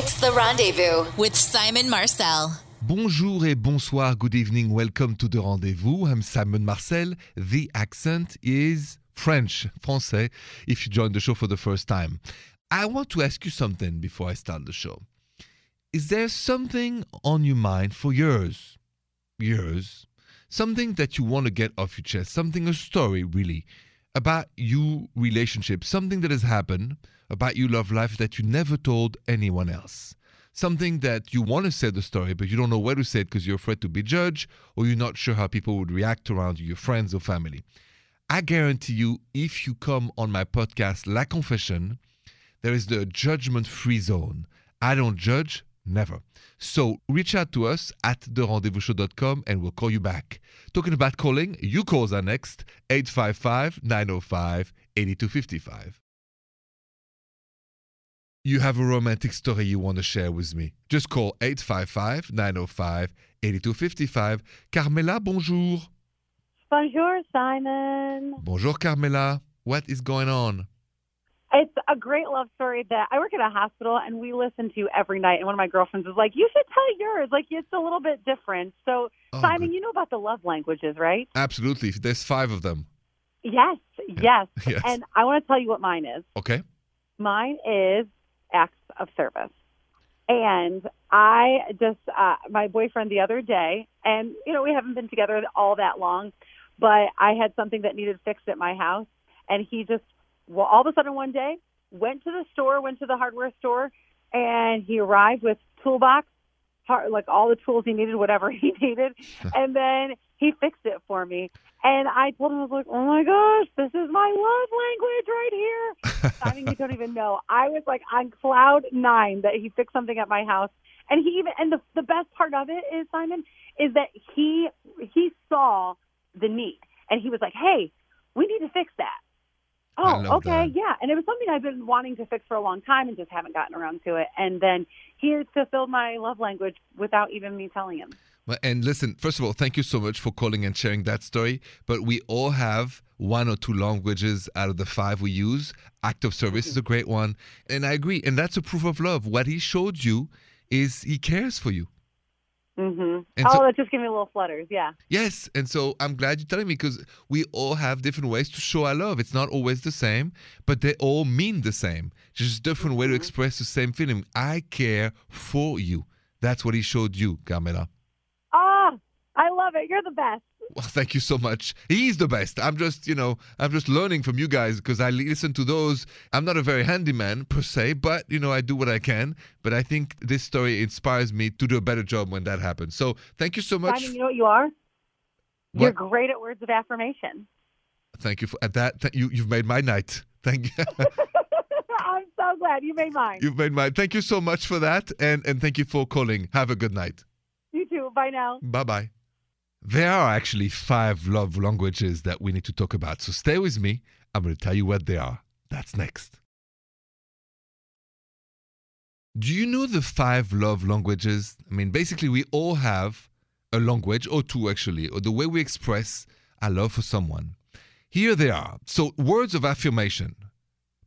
It's The Rendezvous with Simon Marcel. Bonjour et bonsoir, good evening, welcome to The Rendezvous. I'm Simon Marcel. The accent is French, français, if you join the show for the first time. I want to ask you something before I start the show. Is there something on your mind for years? Years? Something that you want to get off your chest, something, a story really, about you relationship, something that has happened about your love life that you never told anyone else. Something that you want to say the story, but you don't know where to say it because you're afraid to be judged or you're not sure how people would react around you, your friends or family. I guarantee you, if you come on my podcast, La Confession, there is the judgment free zone. I don't judge, never. So reach out to us at therendezvousshow.com and we'll call you back. Talking about calling, you calls are next 855 905 8255 you have a romantic story you want to share with me, just call 855 905 8255. Carmela, bonjour. Bonjour, Simon. Bonjour, Carmela. What is going on? It's a great love story that I work at a hospital and we listen to every night. And one of my girlfriends was like, You should tell yours. Like, it's a little bit different. So, Oh, Simon, good. you know about the love languages, right? Absolutely. There's five of them. Yes, yes. Yes. And I want to tell you what mine is. Okay. Mine is acts of service. And I just, uh, my boyfriend the other day, and, you know, we haven't been together all that long, but I had something that needed fixed at my house. And he just, well, all of a sudden one day went to the store, went to the hardware store, and he arrived with toolbox, har- like all the tools he needed, whatever he needed. and then he fixed it for me. And I told him, I was like, oh my gosh, this is my love language right here. I mean, you don't even know. I was like on cloud nine that he fixed something at my house, and he even and the the best part of it is Simon is that he he saw the need, and he was like, "Hey, we need to fix that." Oh, okay, that. yeah, and it was something I've been wanting to fix for a long time and just haven't gotten around to it. And then he fulfilled my love language without even me telling him. Well, And listen, first of all, thank you so much for calling and sharing that story. But we all have one or two languages out of the five we use. Act of service is mm-hmm. a great one. And I agree. And that's a proof of love. What he showed you is he cares for you. Hmm And oh, so- that just gave me a little flutters. Yeah. Yes, and so I'm glad you're telling me because we all have different ways to show our love. It's not always the same, but they all mean the same. Just different way to express the same feeling. I care for you. That's what he showed you, Carmela. Ah, I love it. You're the best. Well, thank you so much. He's the best. I'm just, you know, I'm just learning from you guys because I listen to those. I'm not a very handy man per se, but you know, I do what I can. But I think this story inspires me to do a better job when that happens. So thank you so much. Simon, you know what you are? You're great at words of affirmation. Thank you for at that. Th- you you've made my night. Thank you. I'm so glad you made mine. You've made mine. Thank you so much for that, and and thank you for calling. Have a good night. You too. Bye now. Bye bye. There are actually five love languages that we need to talk about. So stay with me. I'm going to tell you what they are. That's next. Do you know the five love languages? I mean, basically, we all have a language or two, actually, or the way we express our love for someone. Here they are. So, words of affirmation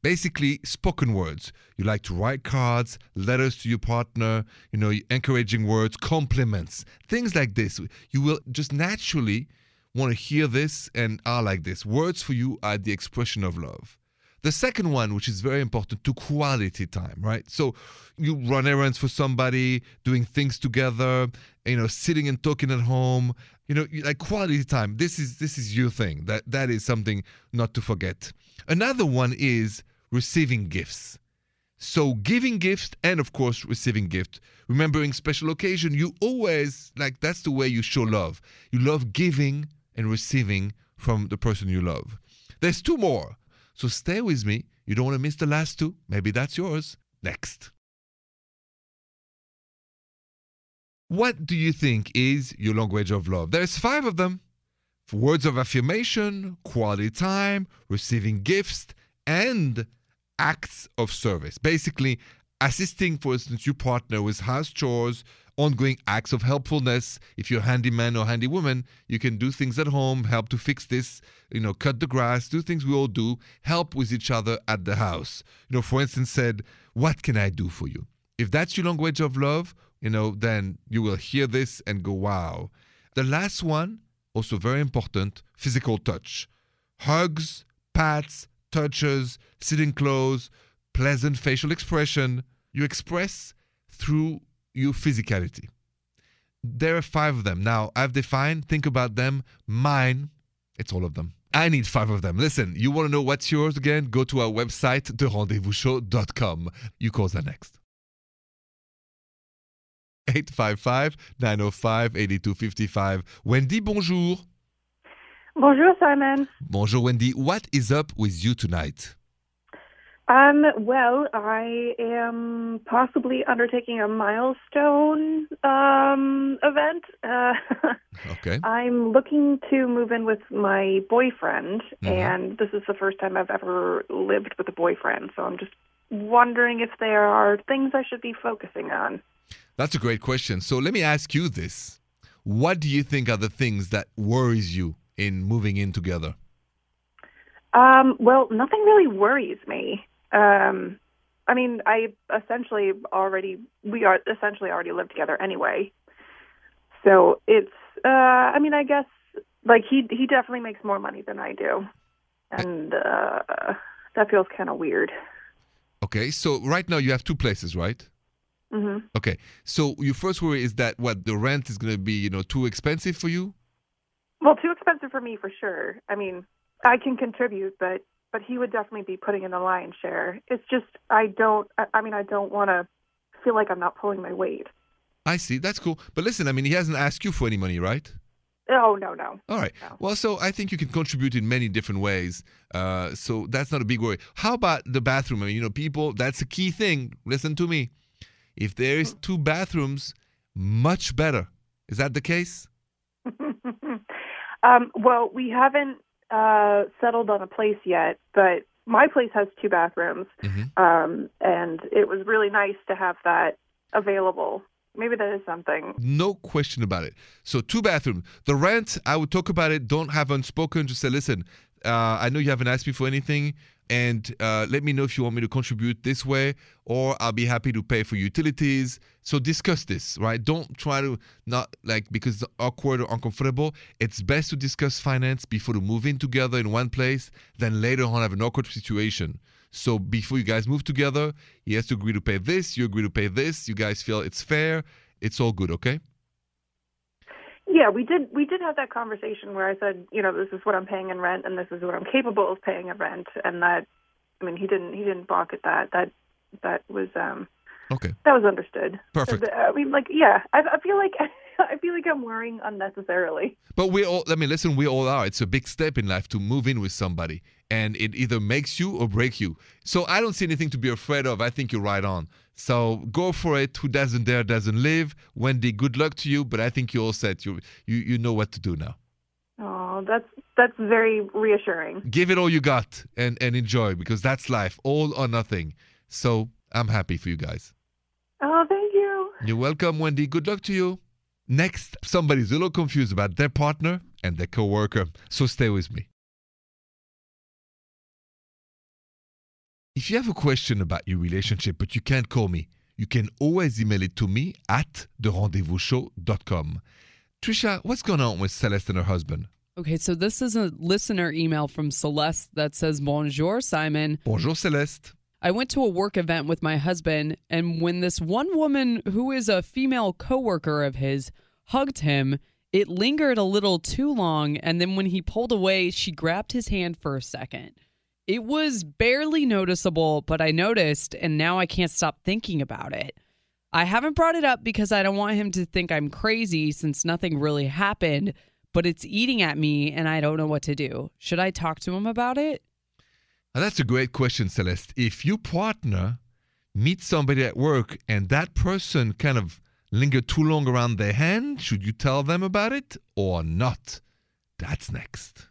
basically spoken words. You like to write cards, letters to your partner, you know, encouraging words, compliments, things like this. You will just naturally want to hear this and are like this. Words for you are the expression of love. The second one, which is very important, to quality time, right? So you run errands for somebody, doing things together, you know, sitting and talking at home, you know, like quality time. This is this is your thing. That that is something not to forget. Another one is receiving gifts. So giving gifts and of course receiving gift. Remembering special occasion, you always like that's the way you show love. You love giving and receiving from the person you love. There's two more. So stay with me. You don't want to miss the last two. Maybe that's yours. Next. What do you think is your language of love? There's five of them. Words of affirmation, quality time, receiving gifts, and acts of service. Basically, assisting, for instance, your partner with house chores, ongoing acts of helpfulness. If you're a handyman or handywoman, you can do things at home, help to fix this, you know, cut the grass, do things we all do, help with each other at the house. You know, for instance, said, What can I do for you? If that's your language of love, you know, then you will hear this and go, wow. The last one, also very important, physical touch. Hugs, pats, touches, sitting close, pleasant facial expression. You express through your physicality. There are five of them. Now, I've defined, think about them. Mine, it's all of them. I need five of them. Listen, you want to know what's yours again? Go to our website, therendezvousshow.com. You call that next. 855 905 8255. Wendy, bonjour. Bonjour, Simon. Bonjour, Wendy. What is up with you tonight? Um, well, I am possibly undertaking a milestone um, event. Uh, Okay. I'm looking to move in with my boyfriend, Mhm. and this is the first time I've ever lived with a boyfriend. So I'm just wondering if there are things I should be focusing on. That's a great question. So let me ask you this. What do you think are the things that worries you in moving in together? Um, well, nothing really worries me. Um, I mean, I essentially already we are essentially already live together anyway. So it's uh I mean, I guess like he he definitely makes more money than I do. And uh that feels kind of weird. Okay, so right now you have two places, right? Mhm. Okay, so your first worry is that what the rent is going to be, you know, too expensive for you? Well, too expensive for me for sure. I mean, I can contribute, but but he would definitely be putting in the lion's share. It's just I don't I, I mean, I don't want to feel like I'm not pulling my weight. I see. That's cool. But listen, I mean, he hasn't asked you for any money, right? Oh, no, no. All right. No. Well, so I think you can contribute in many different ways. Uh, so that's not a big worry. How about the bathroom? I mean, you know, people, that's a key thing. Listen to me. If there is two bathrooms, much better. Is that the case? Um, well, we haven't uh, settled on a place yet, but my place has two bathrooms, Mhm. um, and it was really nice to have that available. Maybe that is something. No question about it. So two bathrooms. The rent, I would talk about it. Don't have unspoken. Just say, listen, uh, I know you haven't asked me for anything, and uh, let me know if you want me to contribute this way, or I'll be happy to pay for utilities. So discuss this, right? Don't try to not like because it's awkward or uncomfortable. It's best to discuss finance before to move in together in one place, then later on have an awkward situation. So before you guys move together, he has to agree to pay this, you agree to pay this, you guys feel it's fair, it's all good, okay? Yeah, we did. We did have that conversation where I said, you know, this is what I'm paying in rent, and this is what I'm capable of paying in rent, and that. I mean, he didn't. He didn't balk at that. That that was um Okay. that was understood. Perfect. I mean, like, yeah, I, I feel like I feel like I'm worrying unnecessarily. But we all, I mean, listen, we all are. It's a big step in life to move in with somebody, and it either makes you or break you. So I don't see anything to be afraid of. I think you're right on. So go for it. Who doesn't dare doesn't live. Wendy, good luck to you. But I think you're all set. You you you know what to do now. Oh, that's that's very reassuring. Give it all you got and and enjoy because that's life, all or nothing. So I'm happy for you guys. Oh, thank you. You're welcome, Wendy. Good luck to you. Next, somebody's a little confused about their partner and their coworker. So stay with me. If you have a question about your relationship but you can't call me, you can always email it to me at therendezvousshow.com. Trisha, what's going on with Celeste and her husband? Okay, so this is a listener email from Celeste that says, Bonjour, Simon. Bonjour, Celeste. I went to a work event with my husband, and when this one woman who is a female coworker of his hugged him, it lingered a little too long, and then when he pulled away, she grabbed his hand for a second. It was barely noticeable, but I noticed, and now I can't stop thinking about it. I haven't brought it up because I don't want him to think I'm crazy since nothing really happened, but it's eating at me and I don't know what to do. Should I talk to him about it? Now, that's a great question, Celeste. If your partner meets somebody at work and that person kind of linger too long around their hand, should you tell them about it or not? That's next.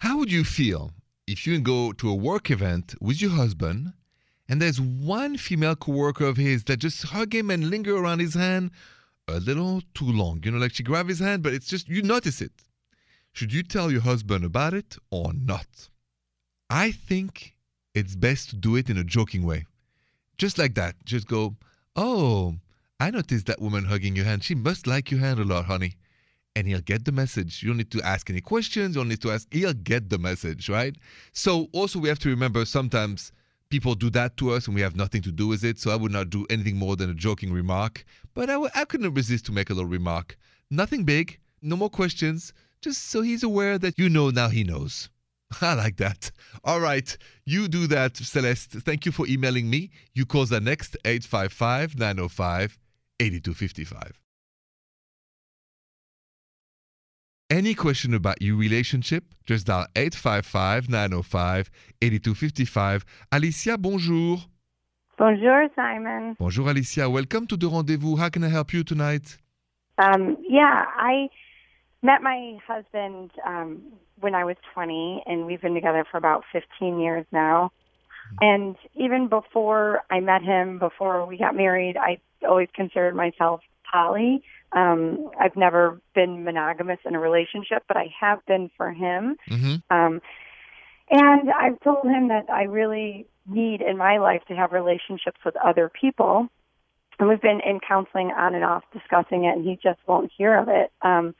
How would you feel if you go to a work event with your husband and there's one female coworker of his that just hug him and linger around his hand a little too long? You know, like she grab his hand, but it's just you notice it. Should you tell your husband about it or not? I think it's best to do it in a joking way. Just like that. Just go, oh, I noticed that woman hugging your hand. She must like your hand a lot, honey. And he'll get the message. You don't need to ask any questions. You don't need to ask. He'll get the message, right? So also we have to remember sometimes people do that to us and we have nothing to do with it. So I would not do anything more than a joking remark. But I w- I couldn't resist to make a little remark. Nothing big. No more questions. Just so he's aware that you know now he knows. I like that. All right. You do that, Celeste. Thank you for emailing me. You call the next 855 905 8255. Any question about your relationship, just dial 855 905 8255. Alicia, bonjour. Bonjour, Simon. Bonjour, Alicia. Welcome to the rendezvous. How can I help you tonight? Um, yeah, I met my husband um, when I was 20, and we've been together for about 15 years now. And even before I met him, before we got married, I always considered myself poly. Um, I've never been monogamous in a relationship, but I have been for him. Mm-hmm. Um, and I've told him that I really need in my life to have relationships with other people. And we've been in counseling on and off discussing it, and he just won't hear of it. Um,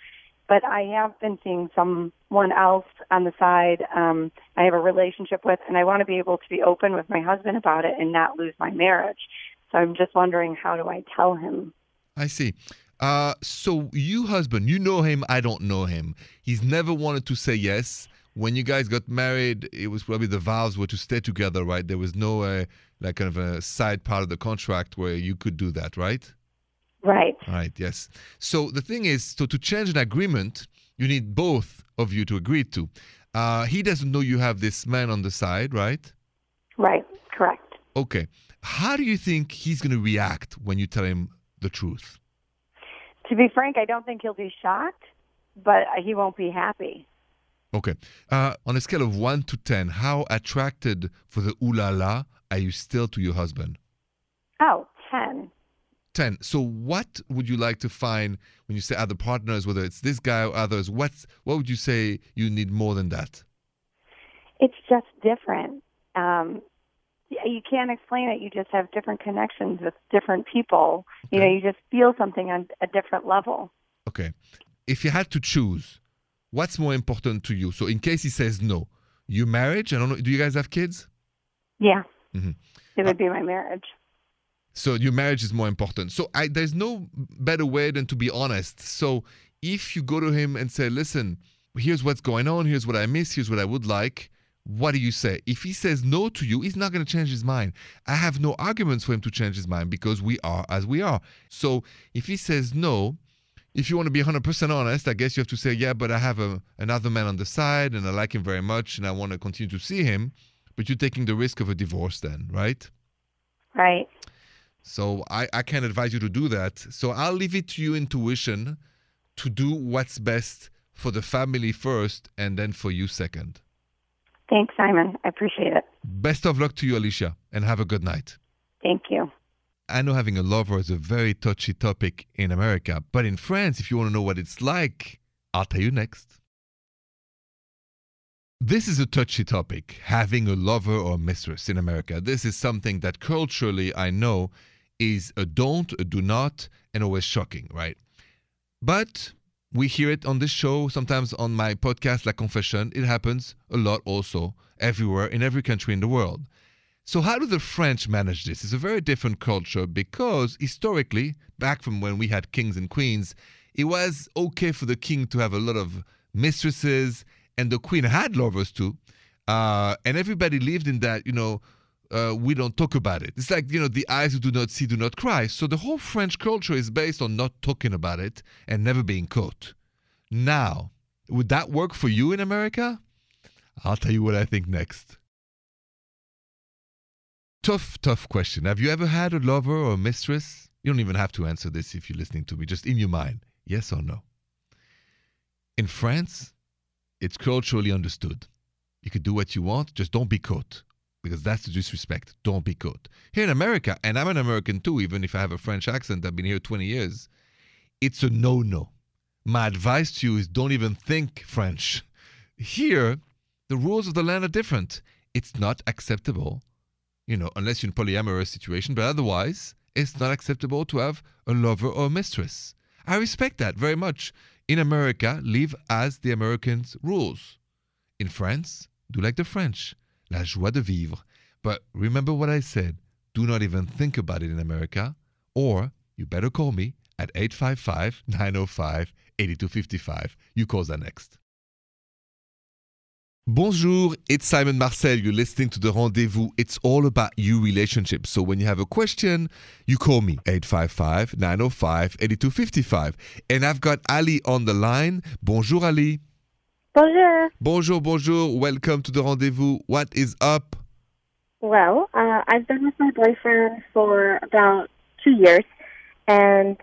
but I have been seeing someone else on the side um, I have a relationship with, and I want to be able to be open with my husband about it and not lose my marriage. So I'm just wondering, how do I tell him? I see. Uh, so you husband, you know him. I don't know him. He's never wanted to say yes. When you guys got married, it was probably the vows were to stay together, right? There was no uh, like kind of a side part of the contract where you could do that, right? Right. Right. Yes. So the thing is, so to change an agreement, you need both of you to agree to. Uh, he doesn't know you have this man on the side, right? Right. Correct. Okay. How do you think he's going to react when you tell him the truth? To be frank, I don't think he'll be shocked, but he won't be happy. Okay. Uh, on a scale of 1 to 10, how attracted for the ooh la la are you still to your husband? Oh, 10. 10. So what would you like to find when you say other partners, whether it's this guy or others? What's, what would you say you need more than that? It's just different. Um, you can't explain it. You just have different connections with different people. You know, you just feel something on a different level. Okay. If you had to choose, what's more important to you? So in case he says no, your marriage, I don't know, do you guys have kids? Yeah. Mhm. It would be my marriage. So your marriage is more important. So I, there's no better way than to be honest. So if you go to him and say, listen, here's what's going on, here's what I miss, here's what I would like, what do you say? If he says no to you, he's not going to change his mind. I have no arguments for him to change his mind because we are as we are. So if he says no, if you want to be 100% honest, I guess you have to say, yeah, but I have a, another man on the side and I like him very much and I want to continue to see him. But you're taking the risk of a divorce then, right? Right. So I, I can't advise you to do that. So I'll leave it to your intuition to do what's best for the family first and then for you second. Thanks, Simon. I appreciate it. Best of luck to you, Alicia, and have a good night. Thank you. I know having a lover is a very touchy topic in America, but in France, if you want to know what it's like, I'll tell you next. This is a touchy topic, having a lover or mistress in America. This is something that culturally I know is a don't, a do not, and always shocking, right? But we hear it on this show, sometimes on my podcast, La Confession. It happens a lot also everywhere in every country in the world. So, how do the French manage this? It's a very different culture because historically, back from when we had kings and queens, it was okay for the king to have a lot of mistresses, and the queen had lovers too. Uh, and everybody lived in that, you know, uh, we don't talk about it. It's like, you know, the eyes who do not see do not cry. So the whole French culture is based on not talking about it and never being caught. Now, would that work for you in America? I'll tell you what I think next. Tough, tough question. Have you ever had a lover or a mistress? You don't even have to answer this if you're listening to me, just in your mind. Yes or no? In France, it's culturally understood. You could do what you want, just don't be caught. Because that's the disrespect. Don't be caught. Here in America, and I'm an American too, even if I have a French accent, I've been here 20 years, it's a no no. My advice to you is don't even think French. Here, the rules of the land are different. It's not acceptable you know, unless you're in a polyamorous situation, but otherwise, it's not acceptable to have a lover or a mistress. I respect that very much. In America, live as the Americans' rules. In France, do like the French. La joie de vivre. But remember what I said. Do not even think about it in America, or you better call me at 855 905 8255. You call that next. Bonjour, it's Simon Marcel. You're listening to The Rendezvous. It's all about you relationships. So when you have a question, you call me 855 905 8255. And I've got Ali on the line. Bonjour, Ali. Bonjour. Bonjour, bonjour. Welcome to The Rendezvous. What is up? Well, uh, I've been with my boyfriend for about two years, and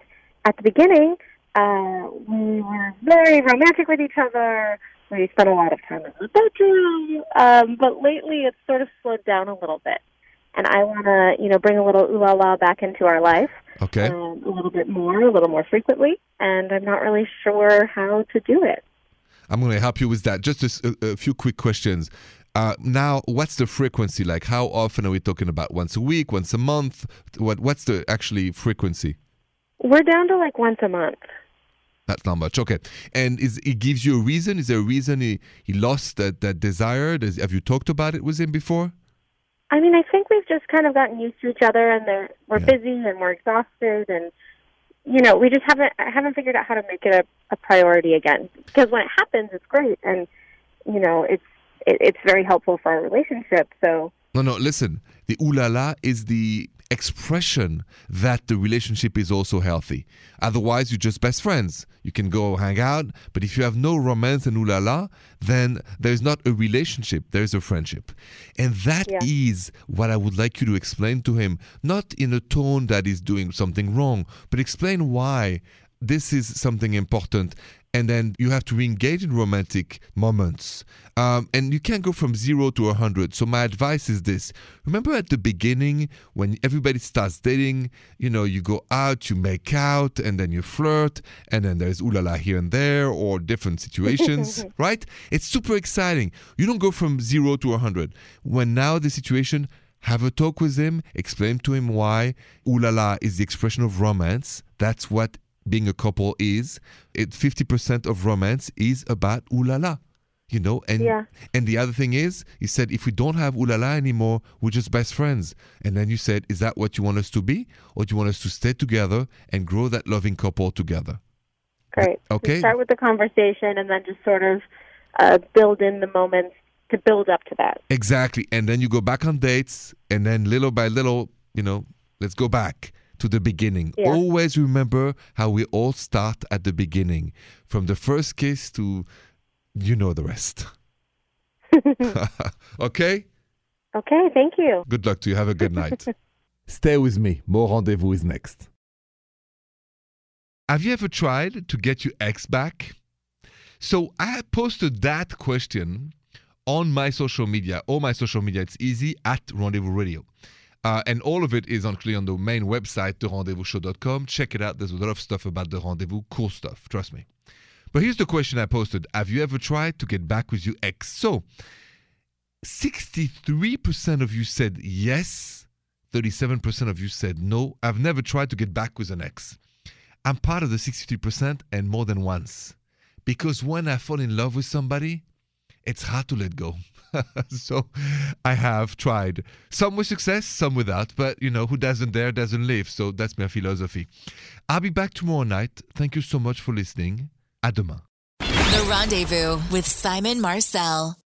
at the beginning, uh, we were very romantic with each other. We spent a lot of time in the bedroom, um, but lately it's sort of slowed down a little bit. And I want to, you know, bring a little ooh la la back into our life Okay. um, a little bit more, a little more frequently, and I'm not really sure how to do it. I'm going to help you with that. Just a few quick questions. Uh, now, what's the frequency like? How often are we talking about? Once a week, once a month? What What's the actually frequency? We're down to like once a month. That's not much. Okay. And is he gives you a reason? Is there a reason he, he lost that, that desire? Does, have you talked about it with him before? I mean, I think we've just kind of gotten used to each other, and we're Yeah. busy and we're exhausted, and you know, we just haven't haven't figured out how to make it a, a priority again. Because when it happens, it's great, and you know, it's it, it's very helpful for our relationship. So No, no, listen. The ooh la la is the expression that the relationship is also healthy. Otherwise, you're just best friends. You can go hang out, but if you have no romance and ooh la la, then there's not a relationship, there's a friendship. And that is Yeah. what I would like you to explain to him, not in a tone that is doing something wrong, but explain why this is something important and then you have to re-engage in romantic moments. Um, and you can't go from zero to a 100 so my advice is this. Remember at the beginning when everybody starts dating you know you go out you make out and then you flirt and then there's ooh la la here and there or different situations right? It's super exciting. You don't go from zero to a 100 when now the situation have a talk with him, explain to him why ooh la la is the expression of romance. That's what being a couple is. It 50% of romance is about ooh la la. You know, and Yeah. and the other thing is, he said, if we don't have ooh la la anymore, we're just best friends. And then you said, is that what you want us to be, or do you want us to stay together and grow that loving couple together? great. Okay. Start with the conversation, and then just sort of uh, build in the moments to build up to that. Exactly. And then you go back on dates, and then little by little, you know, let's go back to the beginning. Yeah. Always remember how we all start at the beginning, from the first kiss to, you know, the rest. okay? Okay, thank you. Good luck to you. Have a good night. Stay with me. More rendezvous is next. Have you ever tried to get your ex back? So I posted that question on my social media. All my social media, it's easy at Rendezvous Radio. Uh, and all of it is actually on the main website, therendezvousshow.com. Check it out. There's a lot of stuff about the rendezvous. Cool stuff. Trust me. But here's the question I posted Have you ever tried to get back with your ex? So 63% of you said yes, 37% of you said no. I've never tried to get back with an ex. I'm part of the 63% and more than once. Because when I fall in love with somebody, it's hard to let go. so I have tried. Some with success, some without. But, you know, who doesn't dare doesn't live. So that's my philosophy. I'll be back tomorrow night. Thank you so much for listening. À demain. The Rendezvous with Simon Marcel.